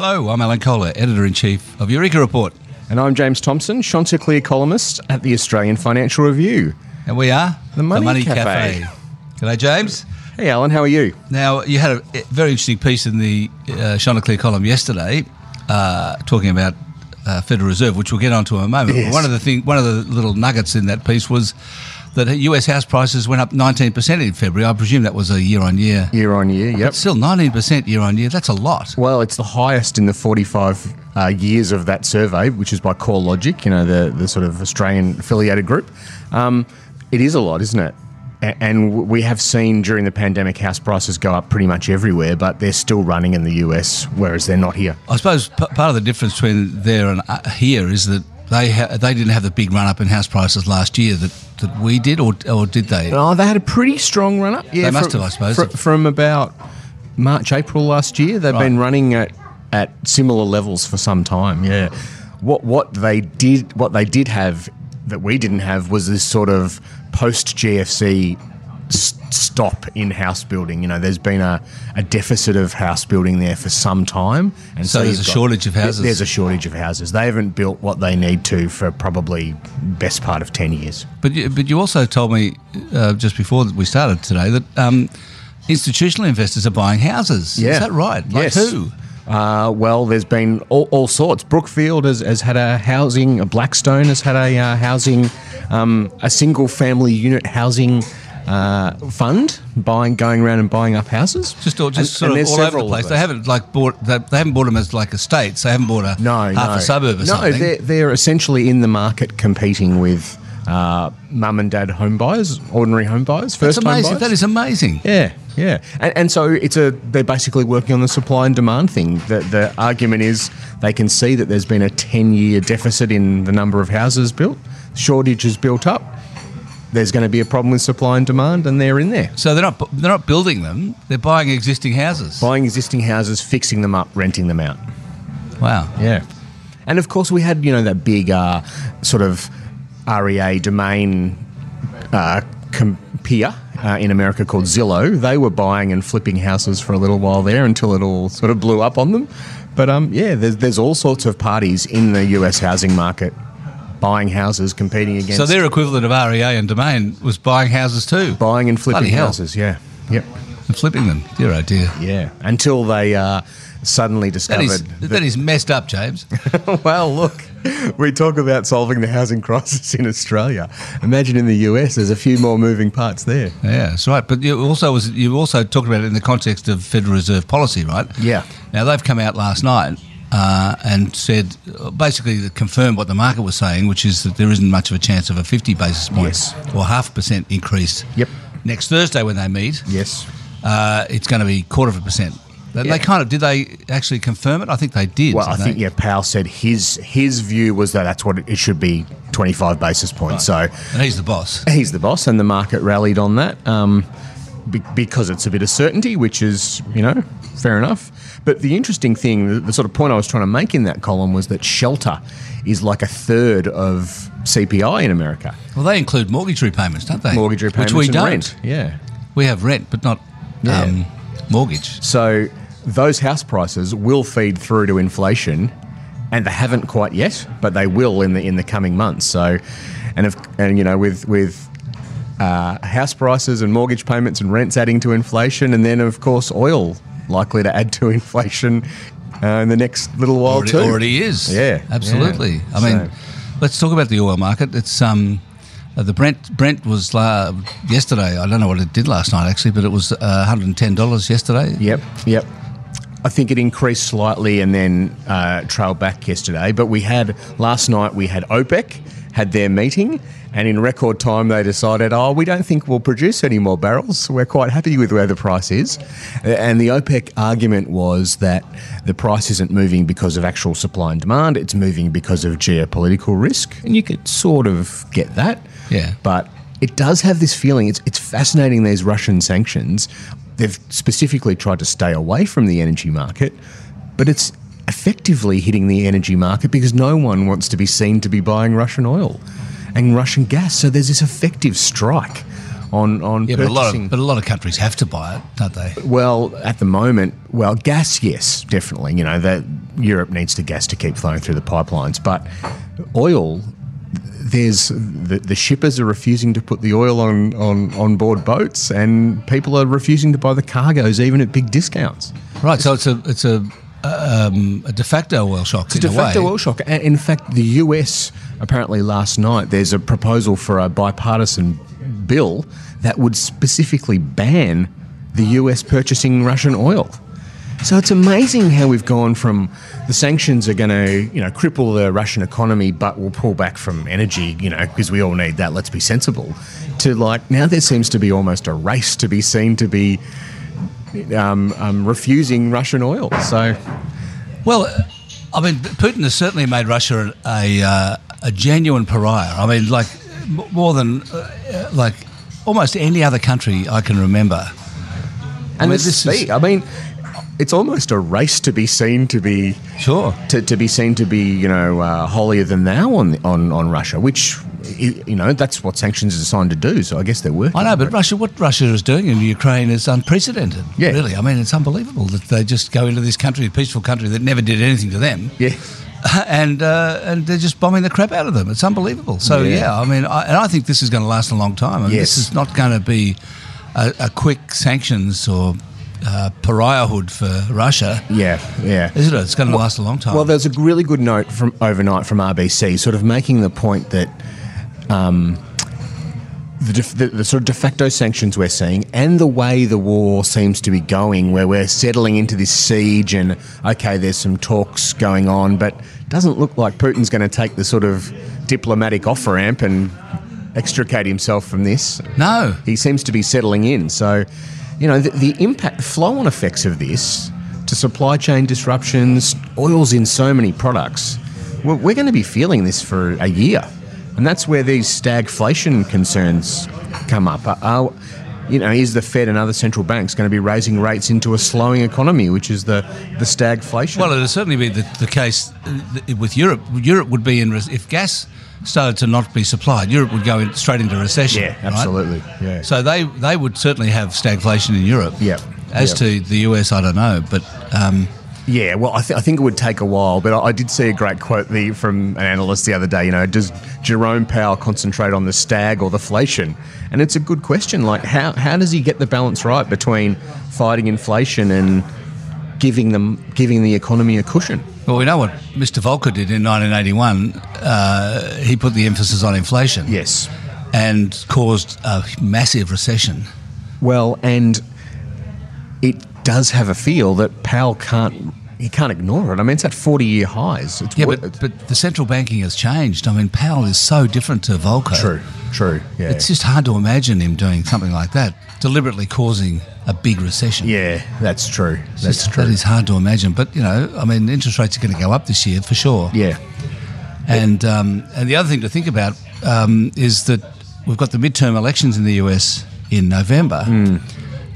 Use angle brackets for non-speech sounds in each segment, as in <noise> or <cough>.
Hello, I'm Alan Kohler, editor in chief of Eureka Report, And I'm James Thomson, Chanticleer columnist at the Australian Financial Review. and we are The Money Cafe. G'day, James. Hey, Alan, how are you? Now, you had a very interesting piece in the uh, Chanticleer column yesterday, uh, talking about uh, Federal Reserve, which we'll get onto in a moment. Yes. One of the thing, one of the little nuggets in that piece was that US house prices went up 19% in February. I presume that was a year on year. Year on year, yep. Still, 19% year on year. That's a lot. Well, it's the highest in the 45 uh, years of that survey, which is by CoreLogic, you know, the, the sort of Australian affiliated group. Um, it is a lot, isn't it? And we have seen during the pandemic house prices go up pretty much everywhere, but they're still running in the US, whereas they're not here. I suppose p- part of the difference between there and uh, here is that they ha- they didn't have the big run up in house prices last year that, that we did, or or did they? Oh, they had a pretty strong run up. Yeah, They must from- have, I suppose. fr- from about March, April last year, they've Right. been running at, at similar levels for some time. Yeah, what what they did what they did have that we didn't have was this sort of post GFC stop in house building. You know, there's been a, a deficit of house building there for some time, and So there's you've a shortage of houses. There's a shortage of houses. They haven't built what they need to for probably best part of ten years. But you, but you also told me uh, just before we started today that um, institutional investors are buying houses. Yeah. Is that right? Like yes. who? Uh, well, there's been all, all sorts. Brookfield has, has had a housing, Blackstone has had a uh, housing, um, a single family unit housing uh, fund, buying, going around and buying up houses. Just all, just And- sort and of all over the place. They haven't like bought they, they haven't bought them as like estates. They haven't bought a No, half no. a suburb or no, something. they're, they're essentially in the market competing with uh, mum and dad home buyers, ordinary home buyers, first That's home amazing. buyers. That is amazing. Yeah, yeah, and, and so it's a they're basically working on the supply and demand thing. The, the argument is they can see that there's been a ten year deficit in the number of houses built, shortage is built up. There's going to be a problem with supply and demand, and they're in there So they're not they're not building them. They're buying existing houses. buying existing houses, fixing them up, renting them out. Wow. Yeah, and of course we had you know that big uh, sort of REA domain uh, uh, in America called Zillow. They were buying and flipping houses for a little while there until it all sort of blew up on them. But um, yeah, there's, there's all sorts of parties in the US housing market buying houses, competing against So their equivalent of REA and Domain was buying houses too, buying and flipping Bloody hell. houses. Yeah, yep, and flipping them. Dear oh dear. yeah. Until they uh, suddenly That discovered is that is messed up, James. <laughs> well, look, we talk about solving the housing crisis in Australia. Imagine in the US, there's a few more moving parts there. Yeah, that's right. But you also was you also talked about it in the context of Federal Reserve policy, right? Yeah. Now they've come out last night uh, and said basically confirmed what the market was saying, which is that there isn't much of a chance of a 50 basis points Yes. or half a percent increase. Yep. Next Thursday when they meet, Yes. uh, it's going to be quarter of a percent. They, Yeah. they kind of did they actually confirm it? I think they did. Well, I think they? yeah. Powell said his his view was that that's what it, should be, 25 basis points. So And he's the boss. he's the boss, and the market rallied on that um, be, because it's a bit of certainty, which is you know fair enough. But the interesting thing, the, the sort of point I was trying to make in that column was that shelter is like a third of CPI in America. Well, they include mortgage repayments, don't they? Mortgage repayments which we and don't. rent. Yeah. We have rent, but not Yeah. um, mortgage. So those house prices will feed through to inflation, and they haven't quite yet, but they will in the in the coming months. So, and if and you know with with uh, house prices and mortgage payments and rents adding to inflation, and then of course oil likely to add to <laughs> inflation uh, in the next little while already, too. already is. Yeah, absolutely. yeah. I mean, So- let's talk about the oil market. It's um, uh, the Brent Brent was uh, yesterday. I don't know what it did last night actually, but it was uh, 110 dollars yesterday. Yep, yep. I think it increased slightly and then uh, trailed back yesterday. But we had last night we had OPEC had their meeting, and in record time they decided, oh, we don't think we'll produce any more barrels. We're quite happy with where the price is. And the OPEC argument was that the price isn't moving because of actual supply and demand; it's moving because of geopolitical risk, and you could sort of get that. Yeah. But it does have this feeling. It's it's fascinating. These Russian sanctions. They've specifically tried to stay away from the energy market, but it's effectively hitting the energy market because no one wants to be seen to be buying Russian oil and Russian gas. So there's this effective strike on on Yeah, but a lot of but a lot of countries have to buy it, don't they? Well, at the moment, well, gas, yes, definitely. You know that Europe needs the gas to keep flowing through the pipelines, but oil. There's the, the shippers are refusing to put the oil on, on, on board boats, and people are refusing to buy the cargoes even at big discounts. Right. So it's a it's a um, a de facto oil shock It's in a de facto a oil shock. In fact, the US apparently last night there's a proposal for a bipartisan bill that would specifically ban the US purchasing Russian oil. So it's amazing how we've gone from the sanctions are going to, you know, cripple the Russian economy, but we'll pull back from energy, you know, because we all need that. Let's be sensible. To like now, there seems to be almost a race to be seen to be um, um, refusing Russian oil. So Well, I mean, Putin has certainly made Russia a uh, a genuine pariah. I mean, like more than uh, like almost any other country I can remember. And mean, the this is- I mean, it's almost a race to be seen to be Sure. to, to be seen to be you know uh, holier than thou on on on Russia, which you know that's what sanctions are designed to do. So I guess they're working. I know, but Russia, what Russia is doing in Ukraine is unprecedented. Yeah. Really. I mean, it's unbelievable that they just go into this country, a peaceful country that never did anything to them. Yeah, <laughs> and uh, and they're just bombing the crap out of them. It's unbelievable. So Yeah. yeah, I mean, I, and I think this is going to last a long time. I mean, Yes. This is not going to be a, a quick sanctions or uh, pariahhood for Russia, yeah, yeah. Isn't it? It's going to last a long time. Well, there's a really good note from overnight from RBC, sort of making the point that um, the, def- the, the sort of de facto sanctions we're seeing and the way the war seems to be going, where we're settling into this siege and okay, there's some talks going on, but doesn't look like Putin's going to take the sort of diplomatic off ramp and extricate himself from this. no, He seems to be settling in. So, you know, the, the impact, flow on effects of this to supply chain disruptions, oils in so many products, we're, we're going to be feeling this for a year. And that's where these stagflation concerns come up. Are, are- you know, is the Fed and other central banks going to be raising rates into a slowing economy, which is the, the stagflation? well, it'll certainly be the, the case uh, with Europe. Europe would be in if gas started to not be supplied. Europe would go in, straight into recession. yeah, right? absolutely. Yeah. So they they would certainly have stagflation in Europe. Yep. As Yep. to the US, I don't know, but um, Yeah, well, I, th- I think it would take a while, but I, I did see a great quote the, from an analyst the other day. You know, does Jerome Powell concentrate on the stag or the inflation? And it's a good question. Like, how, how does he get the balance right between fighting inflation and giving them giving the economy a cushion? well, we know what Mr. Volcker did in 1981. Uh, he put the emphasis on inflation. Yes. and caused a massive recession. Well, and it does have a feel that Powell can't he can't ignore it. I mean, it's at forty year highs. It's Yeah, but, but the central banking has changed. I mean, Powell is so different to Volcker. true, true. Yeah, It's just hard to imagine him doing something like that, deliberately causing a big recession. yeah, that's true. That's just- true. That is hard to imagine. But, you know, I mean, interest rates are going to go up this year for sure. yeah, And um, and the other thing to think about um, is that we've got the midterm elections in the US in November. Hmm.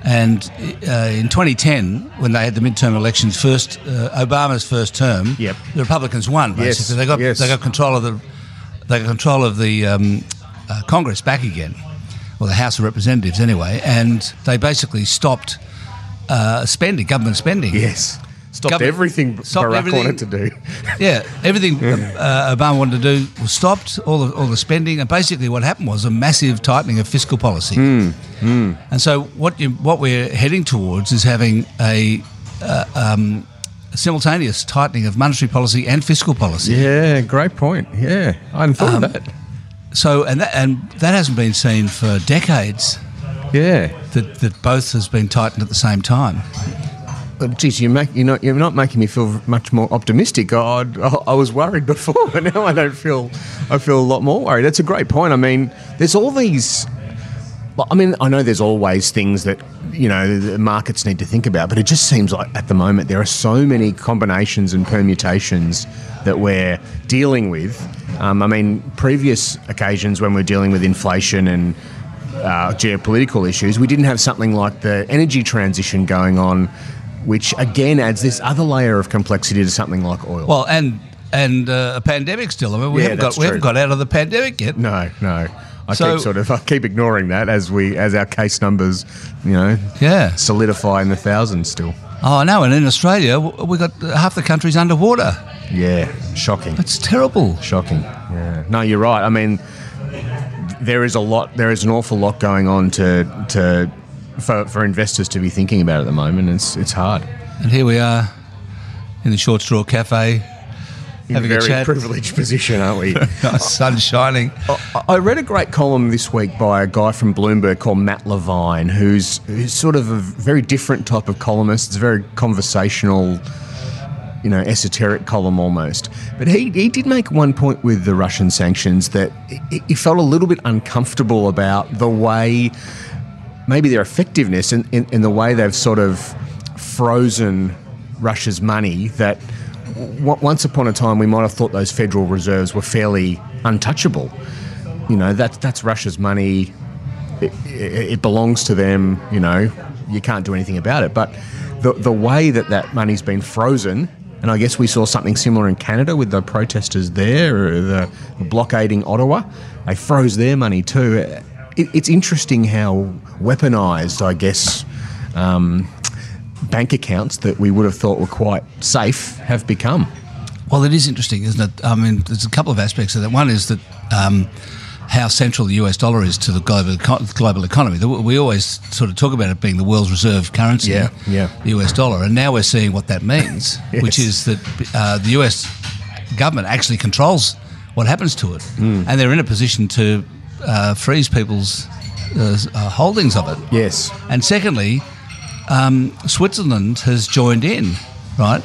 And uh, in 2010, when they had the midterm elections, first uh, Obama's first term, Yep. the Republicans won. Yes, they got yes. they got control of the they got control of the um, uh, Congress back again, or the House of Representatives anyway, and they basically stopped uh, spending, government spending. yes. Stopped Government- everything stopped Barack everything. wanted to do. <laughs> Yeah, everything uh, Obama wanted to do was stopped, all the, all the spending, and basically what happened was a massive tightening of fiscal policy. And so what you what we're heading towards is having a, uh, um, simultaneous tightening of monetary policy and fiscal policy. Yeah, great point. Yeah, I hadn't thought Um, of that. So and that and that hasn't been seen for decades. Yeah. That, that both has been tightened at the same time. Geez, you make you're not you're not making me feel much more optimistic. I, I, I was worried <laughs> before, but now I don't feel. I feel a lot more worried. That's a great point. I mean, there's all these. I mean, I know there's always things that you know the markets need to think about, but it just seems like at the moment there are so many combinations and permutations that we're dealing with. Um, I mean, previous occasions when we're dealing with inflation and uh, geopolitical issues, we didn't have something like the energy transition going on, which again adds this other layer of complexity to something like oil. Well, and and uh, a pandemic still. I mean, we Yeah, haven't got we haven't got out of the pandemic yet. No, no. I So- keep sort of I keep ignoring that as we as our case numbers, you know, Yeah. solidify in the thousands still. Oh, I know. And in Australia, we got half the country's underwater. Yeah, shocking. It's terrible. Shocking. Yeah. No, you're right. I mean, there is a lot. There is an awful lot going on to to for, for investors to be thinking about at the moment. It's it's hard. And here we are in the Short Straw Cafe, In having a a very chat. privileged position, aren't we? <laughs> sun shining. I- I read a great column this week by a guy from Bloomberg called Matt Levine, who's who's sort of a very different type of columnist. It's a very conversational, you know, esoteric column almost. But he, he did make one point with the Russian sanctions that he, he felt a little bit uncomfortable about the way, maybe their effectiveness in, in, in the way they've sort of frozen Russia's money that w- once upon a time we might have thought those federal reserves were fairly untouchable. You know, that, that's Russia's money. It, it, it belongs to them. You know, you can't do anything about it. But the, the way that that money's been frozen, and I guess we saw something similar in Canada with the protesters there, the blockading Ottawa, they froze their money too. It, it's interesting how weaponized, I guess, um, bank accounts that we would have thought were quite safe have become. Well, it is interesting, isn't it? I mean, there's a couple of aspects of that. One is that um, how central the US dollar is to the global global economy. We always sort of talk about it being the world's reserve currency, Yeah, yeah. the US dollar, and now we're seeing what that means, <laughs> Yes. which is that uh, the US government actually controls what happens to it, Hmm. and they're in a position to uh, freeze people's uh, uh, holdings of it. Yes. And secondly, um, Switzerland has joined in, right?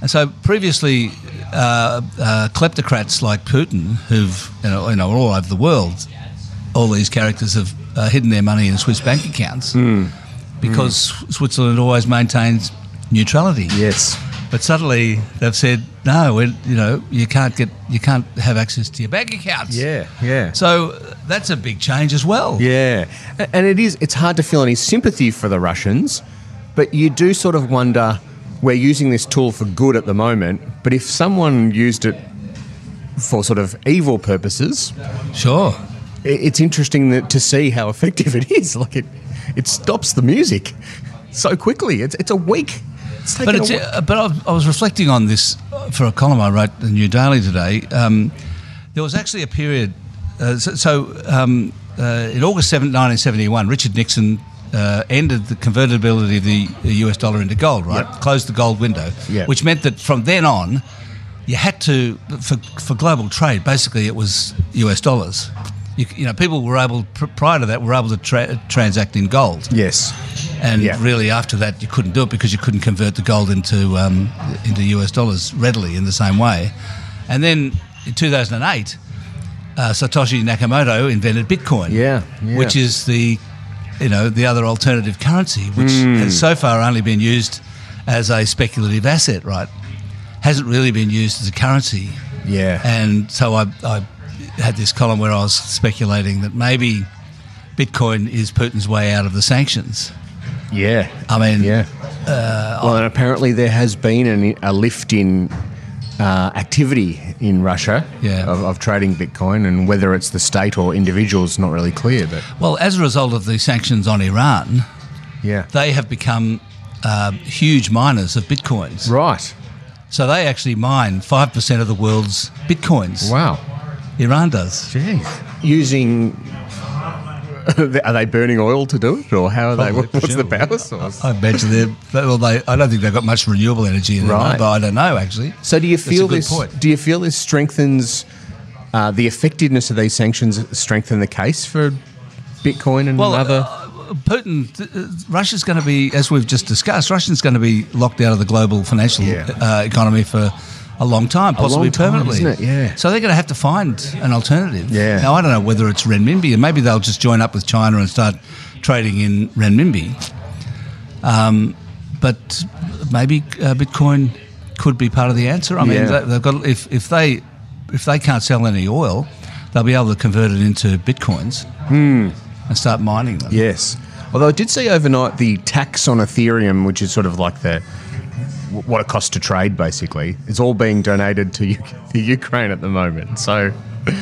And so previously, uh, uh, kleptocrats like Putin, who've you know, you know all over the world, all these characters have uh, hidden their money in Swiss bank accounts because Switzerland always maintains neutrality. Yes. But suddenly they've said no, you know you can't get you can't have access to your bank accounts. Yeah. Yeah. So that's a big change as well. Yeah, and it is. It's hard to feel any sympathy for the Russians, but you do sort of wonder. We're using this tool for good at the moment, but if someone used it for sort of evil purposes, Sure. it's interesting that, to see how effective it is. <laughs> Like it, it stops the music so quickly. It's it's a week. It's But it's, a uh, but I, I was reflecting on this for a column I wrote in the New Daily today. Um, there was actually a period. Uh, so so um, uh, in August 7, 1971, Richard Nixon uh, ended the convertibility of the US dollar into gold. Right, Yep. closed the gold window, Yep. which meant that from then on, you had to for for global trade. Basically, it was US dollars. You, you know, people were able pr- prior to that were able to tra- transact in gold. yes. And Yeah. really, after that, you couldn't do it because you couldn't convert the gold into um, into US dollars readily in the same way. And then in 2008, uh, Satoshi Nakamoto invented Bitcoin. Yeah, yeah. which is the you know the other alternative currency, which Hmm. has so far only been used as a speculative asset. Right, hasn't really been used as a currency. Yeah. And so I, I had this column where I was speculating that maybe Bitcoin is Putin's way out of the sanctions. Yeah. I mean, Yeah. well, and apparently there has been an, a lift in uh, activity in Russia Yeah. of, of trading Bitcoin, and whether it's the state or individuals, not really clear. But Well, as a result of the sanctions on Iran, yeah, they have become uh, huge miners of bitcoins. right. So they actually mine 5% of the world's bitcoins. Wow. Iran does. Jeez. Using. <laughs> Are they burning oil to do it, or how are they? Probably, What's the power source? I imagine they're, well, they, I don't think they've got much renewable energy in Iran, Right. but I don't know actually. So do you feel this? point. Do you feel this strengthens uh, the effectiveness of these sanctions? Strengthen the case for Bitcoin and Well, other. uh, Putin, th- uh, Russia's going to be, as we've just discussed, Russia's going to be locked out of the global financial Yeah. uh, economy for a long time, possibly long time, permanently. isn't it? Yeah. So they're going to have to find an alternative. Yeah. Now I don't know whether it's renminbi, and maybe they'll just join up with China and start trading in renminbi. Um, but maybe uh, Bitcoin could be part of the answer. I mean, Yeah. they- they've got if if they if they can't sell any oil, they'll be able to convert it into bitcoins and start mining them. Yes. Although I did see overnight the tax on Ethereum, which is sort of like the what it costs to trade. Basically, it's all being donated to U- <laughs> the Ukraine at the moment. So. <laughs>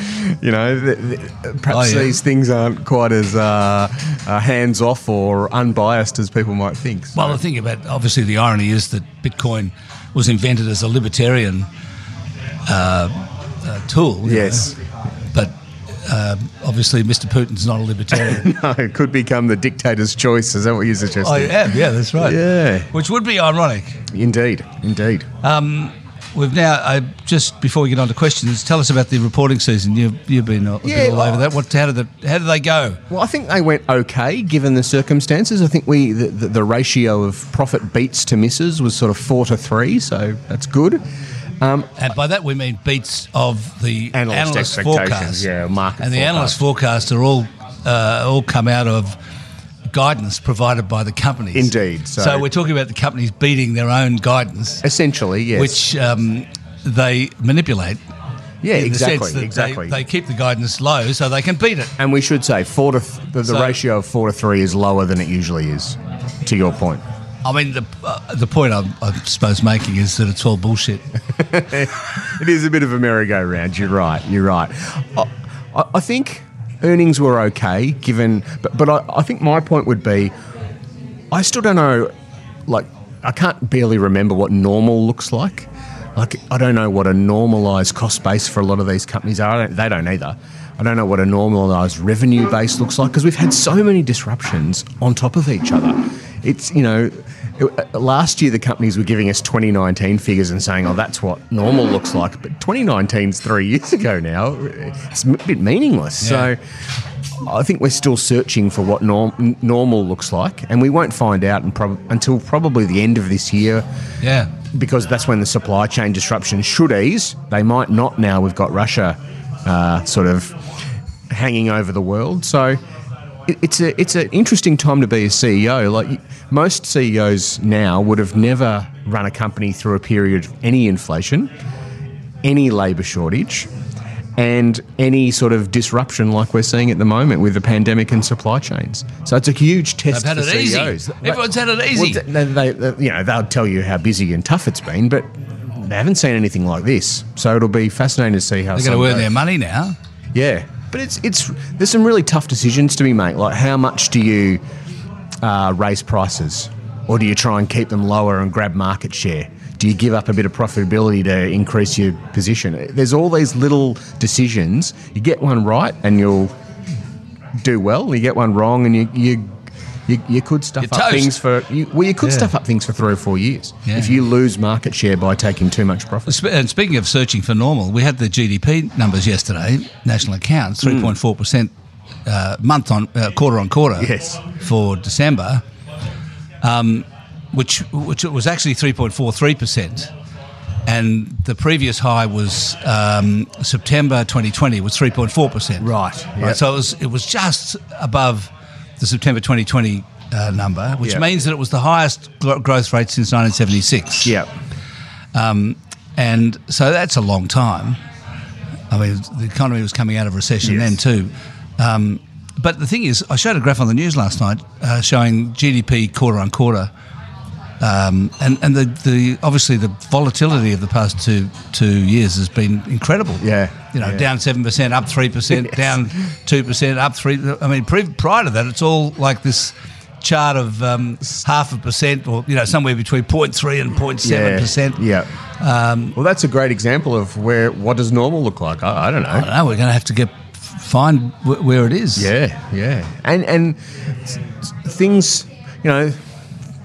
You know, th- th- perhaps Oh, yeah. these things aren't quite as uh, uh, hands off or unbiased as people might think. So- Well, the thing about obviously the irony is that Bitcoin was invented as a libertarian uh, uh, tool. Yes. know. Uh, obviously Mr. Putin's not a libertarian. <laughs> no, it could become the dictator's choice. Is that what you're suggesting? I am, yeah, that's right. Yeah. Which would be ironic. Indeed, indeed. We've now, uh, just before we get on to questions, tell us about the reporting season. You've, you've been, uh, Yeah, been all over that. What, how, did the, how did they go? Well, I think they went okay given the circumstances. I think we the, the, the ratio of profit beats to misses was sort of four to three, so that's good. Um, And by that we mean beats of the Analyst analyst, expectations, forecast. yeah, market And the forecast. analyst forecasts are all uh, all come out of guidance provided by the companies. Indeed, So, so- we're talking about the companies beating their own guidance, essentially, yes. which um, they manipulate. yeah, in the exactly, sense that exactly. They, they keep the guidance low so they can beat it. and we should say four to th- the, the So- ratio of four to three is lower than it usually is. To your point, I mean, the uh, the point I'm, I suppose making is that it's all bullshit. <laughs> it is a bit of a merry-go-round. You're right. You're right. I, I, I think earnings were okay, given, but, but I, I think my point would be, I still don't know. Like, I can't barely remember what normal looks like. Like, I don't know what a normalised cost base for a lot of these companies are. Don't, they don't either. I don't know what a normalised revenue base looks like because we've had so many disruptions on top of each other. It's you know. Last year, the companies were giving us 2019 figures and saying, "Oh, that's what normal looks like." But 2019's three years ago now. It's a bit meaningless. Yeah. So, I think we're still searching for what norm, normal looks like, and we won't find out prob- until probably the end of this year, Yeah. because that's when the supply chain disruption should ease. They might not now. We've got Russia uh, sort of hanging over the world, so it's a it's an interesting time to be a CEO. Like most CEOs now would have never run a company through a period of any inflation, any labour shortage. And any sort of disruption like we're seeing at the moment with the pandemic and supply chains, so it's a huge test They've had for it easy. CEOs. Everyone's had it easy. Well, they, they, you know, they'll tell you how busy and tough it's been, but they haven't seen anything like this. So it'll be fascinating to see how. They're going to earn their money now. Yeah, but it's it's there's some really tough decisions to be made. Like how much do you uh, raise prices, or do you try and keep them lower and grab market share? Do you give up a bit of profitability to increase your position? There's all these little decisions. You get one right and you'll do well. You get one wrong and you you. You, you could stuff You're up toast. things for you, well. You could Yeah. stuff up things for three or four years Yeah. if you lose market share by taking too much profit. Sp- And speaking of searching for normal, we had the GDP numbers yesterday, national accounts, Hmm. 3.4% uh, month on uh, quarter on quarter Yes. for December, um, which which was actually 3.43%. And the previous high was um, September 2020 was 3.4%. Right, Right. yep. So it was it was just above the September 2020 uh, number, which Yep. means that it was the highest gro- growth rate since 1976. Yeah, Um, and so that's a long time. I mean, the economy was coming out of recession Yes. then too. Um, but the thing is, I showed a graph on the news last night uh, showing GDP quarter on quarter, um, and and the, the obviously the volatility of the past two two years has been incredible. Yeah, you know, yeah. down seven percent, up three percent, <laughs> down two percent, up three. I mean, pre- prior to that, it's all like this chart of um, half a percent, or you know, somewhere between 0.3 and 0.7 percent. Yeah. Um, well, that's a great example of where what does normal look like. I, I don't know. I don't know. We're going to have to get find wh- where it is. Yeah, yeah, and and things, you know,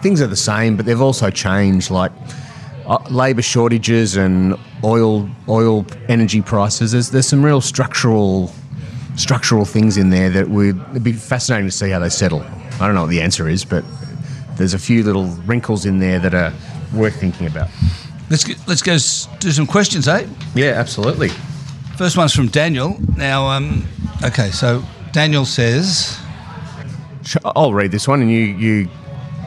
things are the same, but they've also changed. Like uh, labour shortages and oil oil energy prices. There's there's some real structural structural things in there that would it'd be fascinating to see how they settle. I don't know what the answer is, but there's a few little wrinkles in there that are worth thinking about. Let's get, let's go s- do some questions, eh? Yeah, absolutely. First one's from Daniel. Now, um, okay, so Daniel says, I'll read this one and you you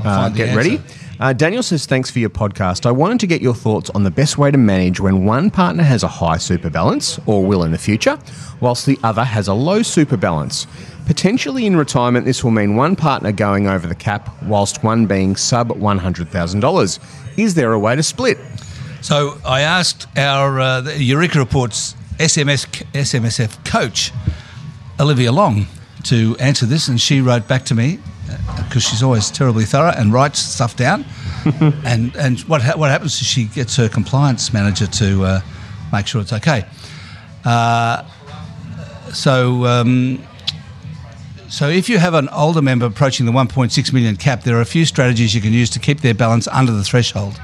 uh, get ready. Uh, Daniel says, Thanks for your podcast. I wanted to get your thoughts on the best way to manage when one partner has a high super balance, or will in the future, whilst the other has a low super balance. Potentially in retirement, this will mean one partner going over the cap, whilst one being sub $100,000. Is there a way to split? So I asked our uh, Eureka Reports SMS SMSF coach Olivia Long to answer this, and she wrote back to me because she's always terribly thorough and writes stuff down. <laughs> and and what ha- what happens is she gets her compliance manager to uh, make sure it's okay. Uh, so. Um, so, if you have an older member approaching the 1.6 million cap, there are a few strategies you can use to keep their balance under the threshold.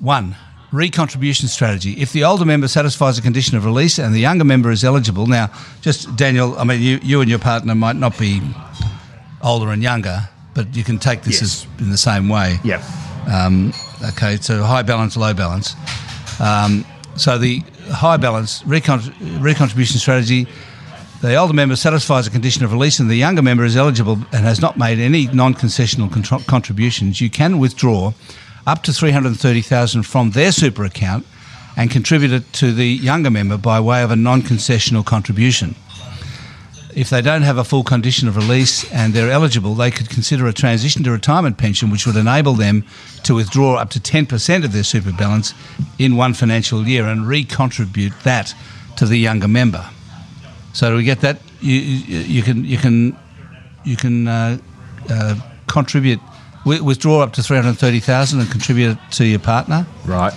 One, recontribution strategy. If the older member satisfies a condition of release and the younger member is eligible, now, just Daniel, I mean, you, you and your partner might not be older and younger, but you can take this Yes. as in the same way. Yep. Um, okay, so high balance, low balance. Um, so the high balance recon- recontribution strategy. The older member satisfies a condition of release, and the younger member is eligible and has not made any non-concessional contr- contributions. You can withdraw up to three hundred thirty thousand from their super account and contribute it to the younger member by way of a non-concessional contribution if they don't have a full condition of release and they're eligible, they could consider a transition to retirement pension, which would enable them to withdraw up to 10% of their super balance in one financial year and recontribute that to the younger member. So do we get that? You, you, you can you can you can uh, uh, contribute withdraw up to 330,000 and contribute to your partner. Right.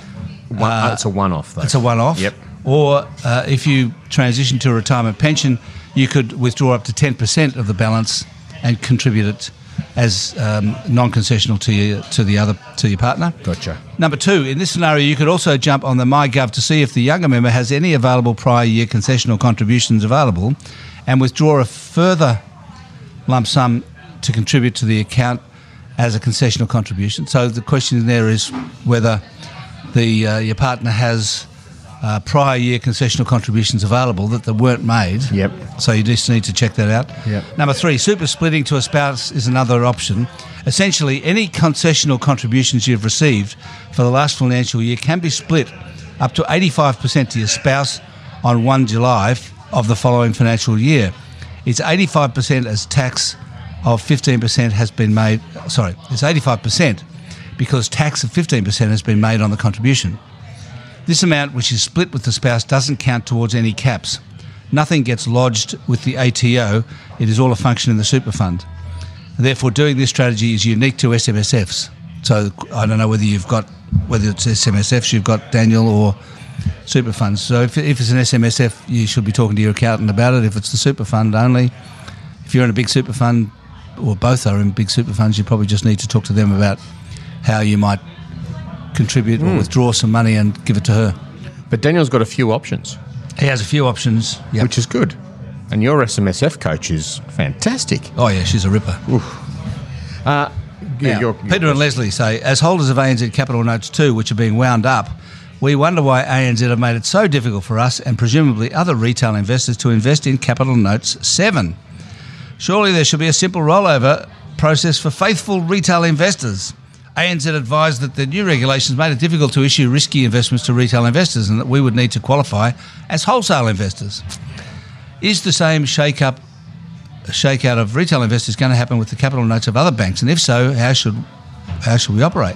One, Uh, that's a one off, though. It's a one-off. Yep. Or uh, if you transition to a retirement pension, you could withdraw up to ten percent of the balance and contribute it as um, non-concessional to your, to the other to your partner. Gotcha. Number two, in this scenario, you could also jump on the MyGov to see if the younger member has any available prior year concessional contributions available, and withdraw a further lump sum to contribute to the account as a concessional contribution. So the question there is whether the uh, your partner has uh, prior year concessional contributions available that they weren't made. Yep. So you just need to check that out. Yep. Number three, super splitting to a spouse is another option. Essentially, any concessional contributions you've received for the last financial year can be split up to 85% to your spouse on 1 July of the following financial year. It's 85% as tax of 15% has been made. Sorry, it's 85% because tax of 15% has been made on the contribution. This amount, which is split with the spouse, doesn't count towards any caps. Nothing gets lodged with the ATO. It is all a function in the super fund. Therefore, doing this strategy is unique to SMSFs. So I don't know whether you've got whether it's SMSFs you've got Daniel or super funds. So if, if it's an SMSF, you should be talking to your accountant about it. If it's the super fund only, if you're in a big super fund, or both are in big super funds, you probably just need to talk to them about how you might contribute or hmm. withdraw some money and give it to her. But Daniel's got a few options, He has a few options. Yep. which is good. And your SMSF coach is fantastic. oh yeah, she's a ripper. Uh, yeah, Now, you're- Peter and Leslie say, as holders of ANZ Capital Notes 2, which are being wound up, we wonder why ANZ have made it so difficult for us and presumably other retail investors to invest in Capital Notes 7. Surely there should be a simple rollover process for faithful retail investors. ANZ advised that the new regulations made it difficult to issue risky investments to retail investors and that we would need to qualify as wholesale investors. Is the same shake up shakeout of retail investors going to happen with the capital notes of other banks? And if so, how should how should we operate?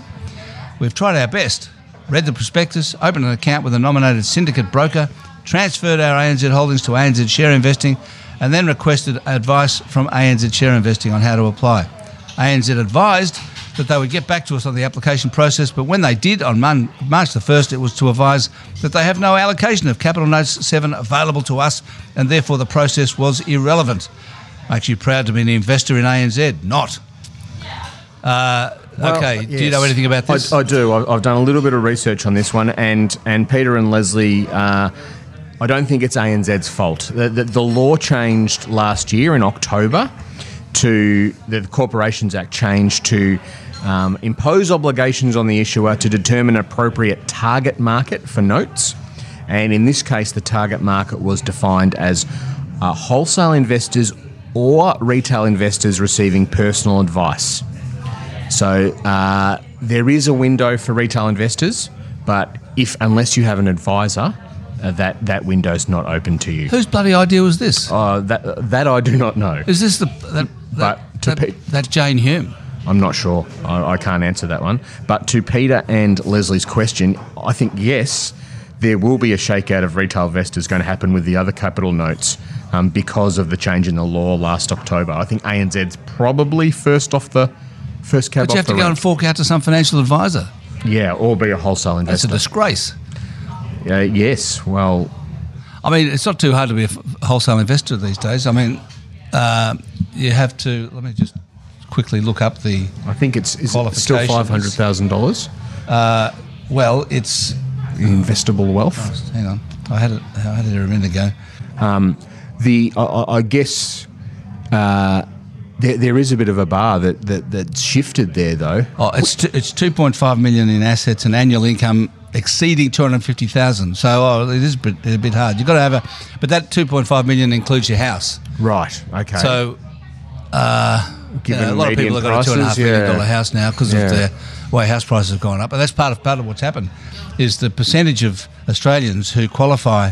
We've tried our best, read the prospectus, opened an account with a nominated syndicate broker, transferred our ANZ holdings to ANZ Share Investing, and then requested advice from ANZ Share Investing on how to apply. ANZ advised that they would get back to us on the application process, but when they did on Mon- March the 1st, it was to advise that they have no allocation of Capital Notes 7 available to us, and therefore the process was irrelevant. Makes you proud to be an investor in ANZ. Not. Uh, Well, okay. Do you know anything about this? I, I do. I've, I've done a little bit of research on this one, and and Peter and Leslie. Uh, I don't think it's ANZ's fault. The, the, the law changed last year in October to the Corporations Act change to um, impose obligations on the issuer to determine appropriate target market for notes. And in this case, the target market was defined as uh, wholesale investors or retail investors receiving personal advice. So uh, there is a window for retail investors, but if unless you have an advisor, uh, that that window's not open to you. Whose bloody idea was this? Uh, that that I do not know. Is this the that that, But to that, pe- that Jane Hume? I'm not sure. I, I can't answer that one. But to Peter and Leslie's question, I think yes, there will be a shakeout of retail investors going to happen with the other capital notes um, because of the change in the law last October. I think ANZ's probably first off the first cab But you have to go rank. and fork out to some financial advisor. Yeah, or be a wholesale investor. That's a disgrace. Uh, yes, well, I mean, it's not too hard to be a f- wholesale investor these days. I mean, uh, you have to. Let me just quickly look up the. I think it's is it still five hundred thousand dollars Well, it's. investable wealth. Hang on, I had it. I had it a minute ago. The I- I, I guess uh, there, there is a bit of a bar that, that that's shifted there though. Oh, it's t- it's two point five million in assets and annual income exceeding two hundred fifty thousand. So oh, it is a bit, a bit hard. You've got to have a, but that two point five million includes your house. Right. Okay. So uh, you know, a lot of people have got a two and a half million yeah. dollar house now because Yeah. of the way house prices have gone up. And that's part of part of what's happened is the percentage of Australians who qualify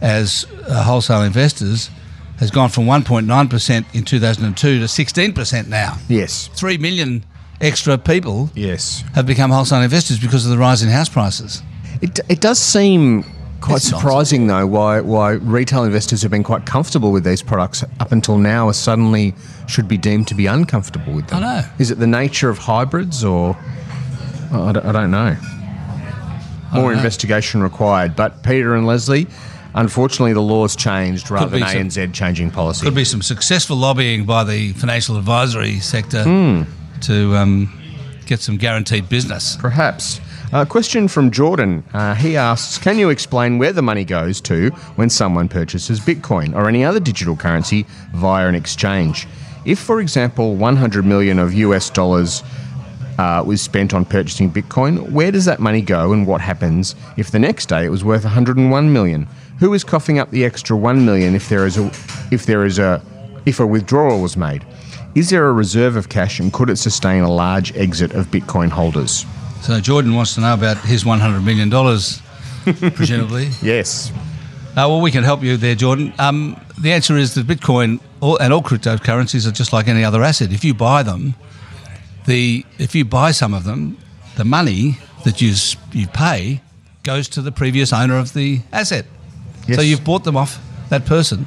as uh, wholesale investors has gone from 1.9% in 2002 to 16% now. yes. 3 million extra people Yes. have become wholesale investors because of the rise in house prices. It, it does seem quite It's surprising though why why retail investors have been quite comfortable with these products up until now are suddenly should be deemed to be uncomfortable with them. I know. Is it the nature of hybrids or I don't, I don't know. More investigation required. But Peter and Leslie, unfortunately, the law's changed rather than some- ANZ changing policy. Could be some successful lobbying by the financial advisory sector Hmm. To um, get some guaranteed business. Perhaps. A question from Jordan. Uh, he asks Can you explain where the money goes to when someone purchases Bitcoin or any other digital currency via an exchange? If, for example, 100 million of US dollars uh, was spent on purchasing Bitcoin, where does that money go and what happens if the next day it was worth 101 million? Who is coughing up the extra 1 million if there is a if there is a if a withdrawal was made? Is there a reserve of cash and could it sustain a large exit of Bitcoin holders? So Jordan wants to know about his $100 million, <laughs> presumably. Yes. Uh, well, we can help you there, Jordan. Um, the answer is that Bitcoin all, and all cryptocurrencies are just like any other asset. If you buy them, the if you buy some of them, the money that you you pay goes to the previous owner of the asset. Yes. So you've bought them off that person,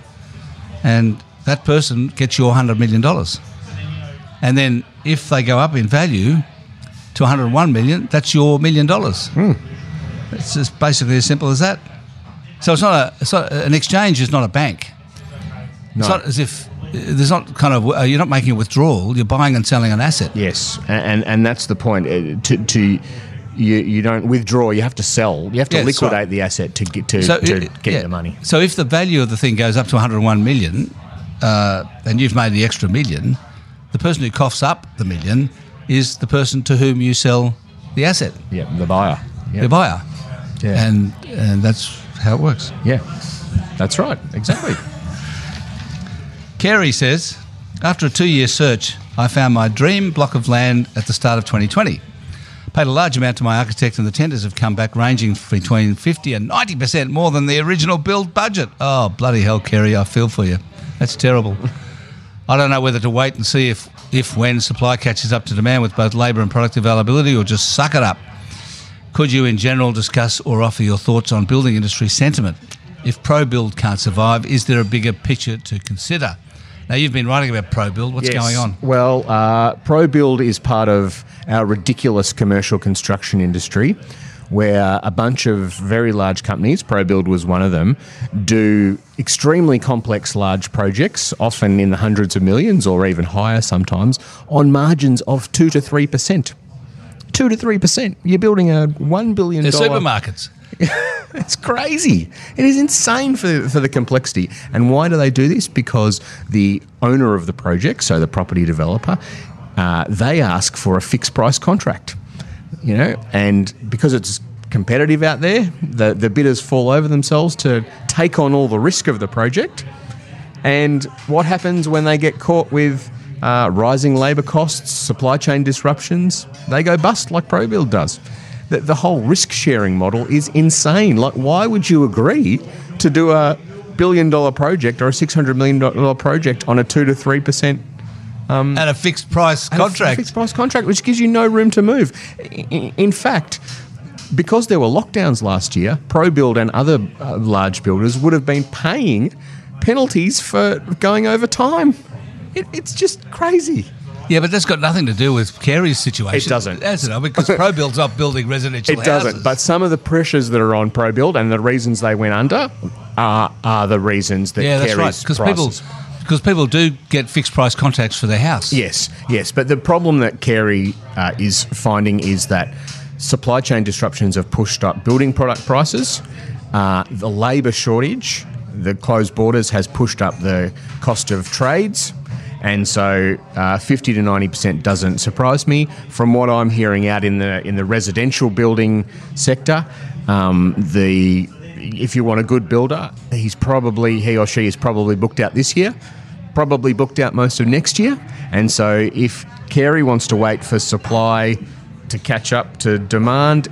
and that person gets your hundred million dollars. And then if they go up in value to 101 million, that's your million dollars. It's just basically as simple as that. So it's not a, it's not an exchange is not a bank. No. It's not as if there's not kind of uh, you're not making a withdrawal. You're buying and selling an asset. Yes, a- and and that's the point. Uh, To, to you, you don't withdraw. You have to sell. You have to Yeah, liquidate right. the asset to get to, So to it- get yeah. the money. So if the value of the thing goes up to 101 million, uh, and you've made the extra million, the person who coughs up the million is the person to whom you sell the asset, Yeah, the buyer. Yeah, the buyer, Yeah. and and that's how it works. yeah, that's right. Exactly. Kerry says, after a two-year search, I found my dream block of land at the start of 2020. Paid a large amount to my architect, and the tenders have come back ranging between 50 and 90 percent more than the original build budget. Oh bloody hell, Kerry! I feel for you. That's terrible. I don't know whether to wait and see if, if when supply catches up to demand with both labour and product availability, or just suck it up. Could you, in general, discuss or offer your thoughts on building industry sentiment? If ProBuild can't survive, is there a bigger picture to consider? Now, you've been writing about ProBuild. What's Yes. going on? Well, uh, ProBuild is part of our ridiculous commercial construction industry, where a bunch of very large companies, ProBuild was one of them, do extremely complex large projects, often in the hundreds of millions or even higher sometimes, on margins of two to three percent. Two to three percent. You're building a one billion They're supermarkets. <laughs> it's crazy. It is insane for, for the complexity. And why do they do this? Because the owner of the project, so the property developer, uh, they ask for a fixed price contract. You know, and because it's competitive out there, the, the bidders fall over themselves to take on all the risk of the project. And what happens when they get caught with uh, rising labour costs, supply chain disruptions, they go bust like ProBuild does. The, the whole risk sharing model is insane. Like, why would you agree to do a billion dollar project or a $600 million project on a 2 to 3% and a fixed price and a contract. fixed price contract, which gives you no room to move. I- In fact, because there were lockdowns last year, ProBuild and other uh, large builders would have been paying penalties for going over time. It, it's just crazy. Yeah, but that's got nothing to do with Kerry's situation. It doesn't. Has it? Because ProBuild's not building residential <laughs> It doesn't. But some of the pressures that are on ProBuild and the reasons they went under are, are the reasons that yeah, that's right. Because people, because people do get fixed price contracts for their house. Yes, yes. But the problem that Kerry uh, is finding is that supply chain disruptions have pushed up building product prices. Uh, the labour shortage, the closed borders, has pushed up the cost of trades. And so, uh, fifty to ninety percent doesn't surprise me. From what I'm hearing out in the in the residential building sector, um, the if you want a good builder, he's probably he or she is probably booked out this year probably booked out most of next year. And so if Kerry wants to wait for supply to catch up to demand,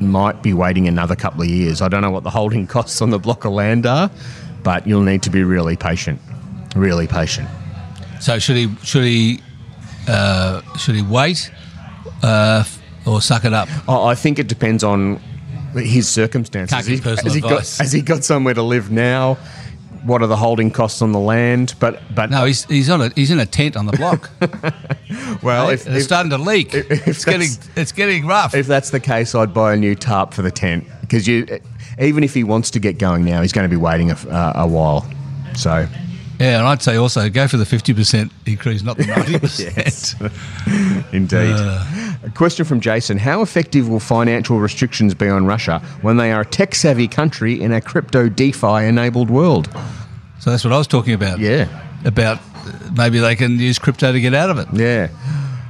might be waiting another couple of years. I don't know what the holding <laughs> costs on the block of land are, but you'll need to be really patient. Really patient. So should he should he uh, should he wait uh, or suck it up? I I think it depends on his circumstances. Can't give He- personal has, he got, has he got somewhere to live now? What are the holding costs on the land? But but No, he's he's on a he's in a tent on the block. <laughs> well, Right? if, it's if, starting to leak. if it's getting it's getting rough. if that's the case, I'd buy a new tarp for the tent because you, even if he wants to get going now, he's going to be waiting a, uh, a while. So yeah, and I'd say also go for the fifty percent increase, not the <laughs> ninety percent. <laughs> Indeed. Uh. A question from Jason How effective will financial restrictions be on Russia when they are a tech savvy country in a crypto DeFi enabled world? So that's what I was talking about. Yeah. About uh, maybe they can use crypto to get out of it. Yeah.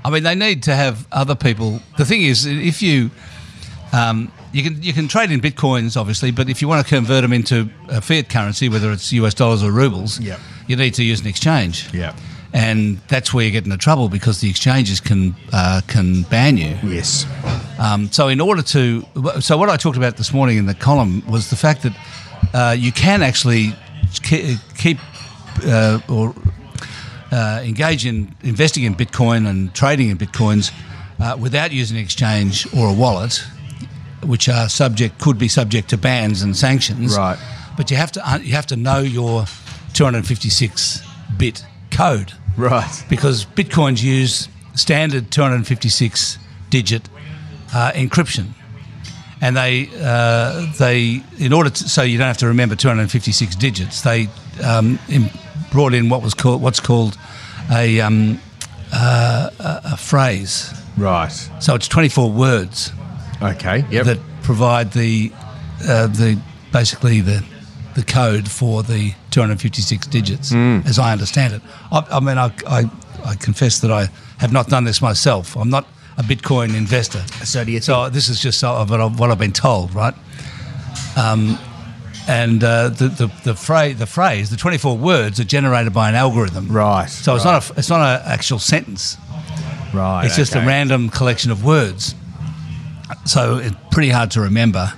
I mean, they need to have other people. The thing is, if you um, you can you can trade in bitcoins, obviously, but if you want to convert them into a fiat currency, whether it's US dollars or rubles, Yeah. you need to use an exchange. Yeah. And that's where you get into trouble because the exchanges can uh, can ban you. Yes. Um, so in order to, so what I talked about this morning in the column was the fact that uh, you can actually keep uh, or uh, engage in investing in Bitcoin and trading in Bitcoins uh, without using an exchange or a wallet, which are subject could be subject to bans and sanctions. Right. But you have to uh, you have to know your 256 bit code Right. because bitcoins use standard 256 digit uh, encryption and they uh, they in order to, so you don't have to remember 256 digits they um, in, brought in what was called what's called a um, uh, a, a phrase Right. so it's 24 words Okay. Yep. that provide the uh, the basically the the code for the 256 digits, as I understand it. I, I mean, I, I I confess that I have not done this myself. I'm not a Bitcoin investor, So do you so this is just so- what I've, what I've been told, right? Um, and uh, the, the the phrase the phrase the 24 words are generated by an algorithm, Right. So it's not a it's not an actual sentence. right. It's just a random collection of words. So it's pretty hard to remember.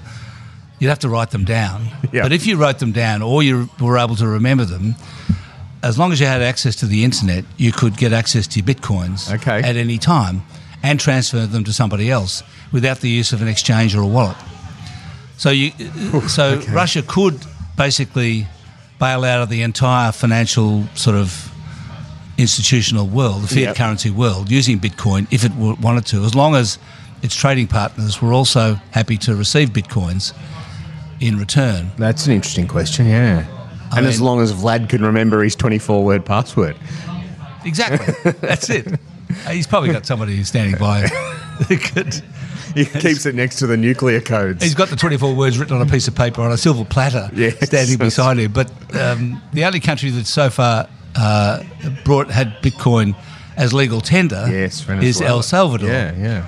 You'd have to write them down. <laughs> Yeah. But if you wrote them down or you were able to remember them, as long as you had access to the internet, you could get access to your bitcoins Okay. at any time and transfer them to somebody else without the use of an exchange or a wallet. So you, so okay. Russia could basically bail out of the entire financial sort of institutional world, the fiat Yep. currency world, using Bitcoin if it wanted to, as long as its trading partners were also happy to receive Bitcoins in return. That's an interesting question. Yeah. I and as long as Vlad can remember his 24 word password. Exactly. That's it. <laughs> He's probably got somebody who's standing by <laughs> who could. He keeps it next to the nuclear codes. He's got the 24 words written on a piece of paper on a silver platter Yes. standing beside him. But um, the only country that so far uh, brought had Bitcoin as legal tender yes, is El Salvador. Yeah, yeah.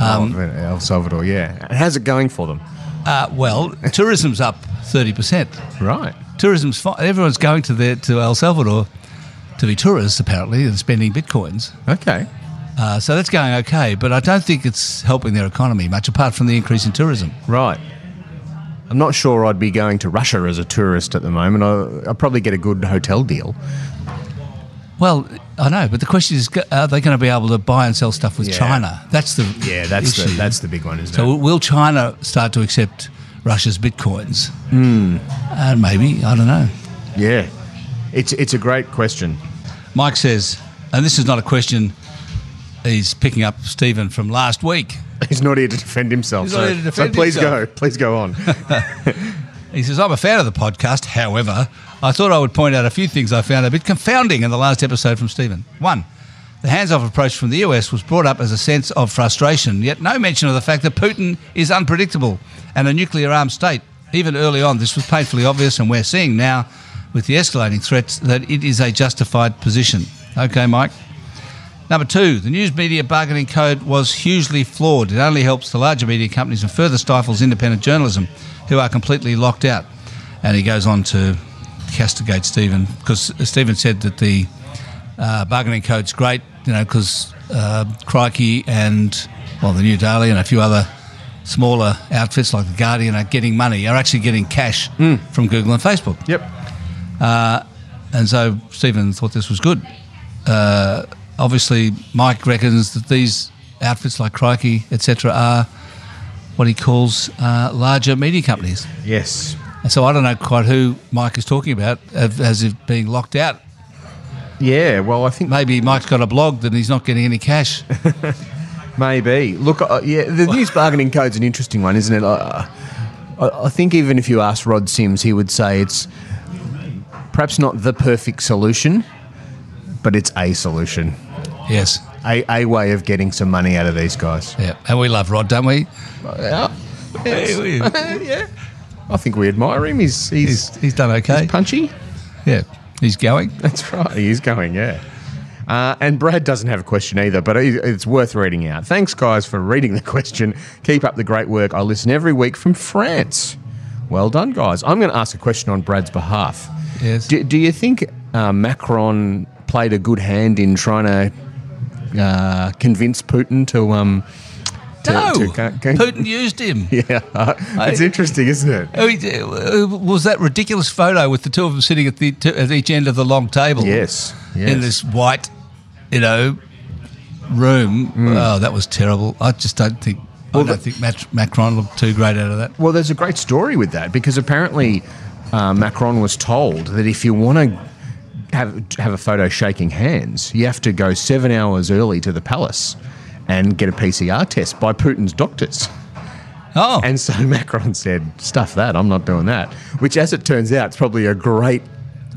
Um, oh, El Salvador, yeah. How's it going for them? Uh, well, tourism's up 30%. Right. Tourism's fine. Everyone's going to the, to El Salvador to be tourists, apparently, and spending bitcoins. Okay. Uh, so that's going okay, but I don't think it's helping their economy much, apart from the increase in tourism. Right. I'm not sure I'd be going to Russia as a tourist at the moment. I, I'd probably get a good hotel deal. Well, I know, but the question is, are they going to be able to buy and sell stuff with Yeah. China? That's the Yeah, that's the that's the big one, isn't So it? So will China start to accept Russia's bitcoins? Mm. And maybe I don't know. Yeah. It's it's a great question. Mike says, and this is not a question. He's picking up Stephen from last week. He's not here to defend himself. He's so, not here to defend so please himself. go. Please go on. <laughs> He says, I'm a fan of the podcast. However, I thought I would point out a few things I found a bit confounding in the last episode from Stephen. One, the hands off approach from the US was brought up as a sense of frustration, yet no mention of the fact that Putin is unpredictable and a nuclear armed state. Even early on, this was painfully obvious, and we're seeing now, with the escalating threats, that it is a justified position. Okay, Mike? Number two, the news media bargaining code was hugely flawed. It only helps the larger media companies and further stifles independent journalism, who are completely locked out. And he goes on to castigate Stephen because Stephen said that the uh, bargaining code's great, you know, because uh, Crikey and well, the New Daily and a few other smaller outfits like the Guardian are getting money, are actually getting cash from Google and Facebook. yep. And so Stephen thought this was good. Uh, obviously, Mike reckons that these outfits like Crikey, etc., are what he calls uh, larger media companies. Yes. And so I don't know quite who Mike is talking about as if being locked out. Yeah. Well, I think Maybe Mike's got a blog that he's not getting any cash. <laughs> Maybe. Look, uh, yeah, the news bargaining code's an interesting one, isn't it? Uh, I, I think even if you ask Rod Sims, he would say it's perhaps not the perfect solution, but it's a solution, yes. A, a way of getting some money out of these guys. Yeah. And we love Rod, don't we? Yeah. Yeah. <laughs> yeah. I think we admire him. He's he's, He's, he's done okay. he's punchy. Yeah. He's going. <laughs> That's right. He's going, yeah. Uh, and Brad doesn't have a question either, but it's worth reading out. Thanks, guys, for reading the question. Keep up the great work. I listen every week from France. Well done, guys. I'm going to ask a question on Brad's behalf. Yes. Do, do you think uh, Macron played a good hand in trying to uh, convince Putin to. Um, to, no. to go- Putin used him. <laughs> Yeah, it's interesting, isn't it? Oh, he- uh, was that ridiculous photo with the two of them sitting at the at each end of the long table? Yes. yes. In this white, you know, room. Oh, that was terrible. I just don't think. Well, I don't the- think Mac- Macron looked too great out of that. Well, there's a great story with that because apparently uh, Macron was told that if you want to have have a photo shaking hands, you have to go seven hours early to the palace and get a PCR test by Putin's doctors. Oh, And so <laughs> Macron said, "Stuff that! I'm not doing that." Which, as it turns out, is probably a great.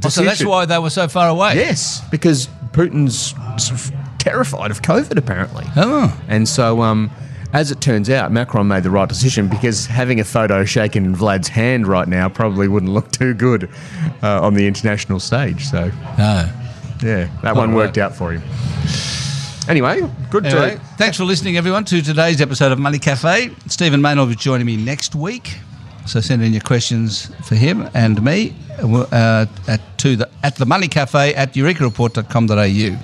Oh, so that's why they were so far away. Yes, because Putin's terrified of COVID, apparently. Oh, And so, um, as it turns out, Macron made the right decision because having a photo shaken in Vlad's hand right now probably wouldn't look too good uh, on the international stage. So, no. yeah, that one right. worked out for him. Anyway, good Anyway, to. thanks for listening, everyone, to today's episode of Money Cafe. Stephen Mayne will be joining me next week. So send in your questions for him and me uh, at to the at the Money Cafe at eurekareport.com.au.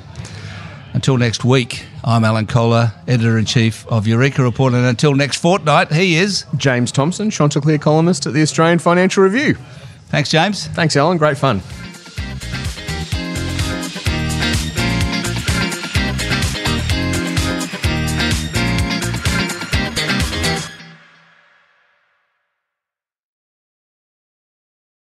Until next week, I'm Alan Kohler, editor in chief of Eureka Report, and until next fortnight, he is. James Thomson, Chanticleer columnist at the Australian Financial Review. Thanks, James. Thanks, Alan. Great fun.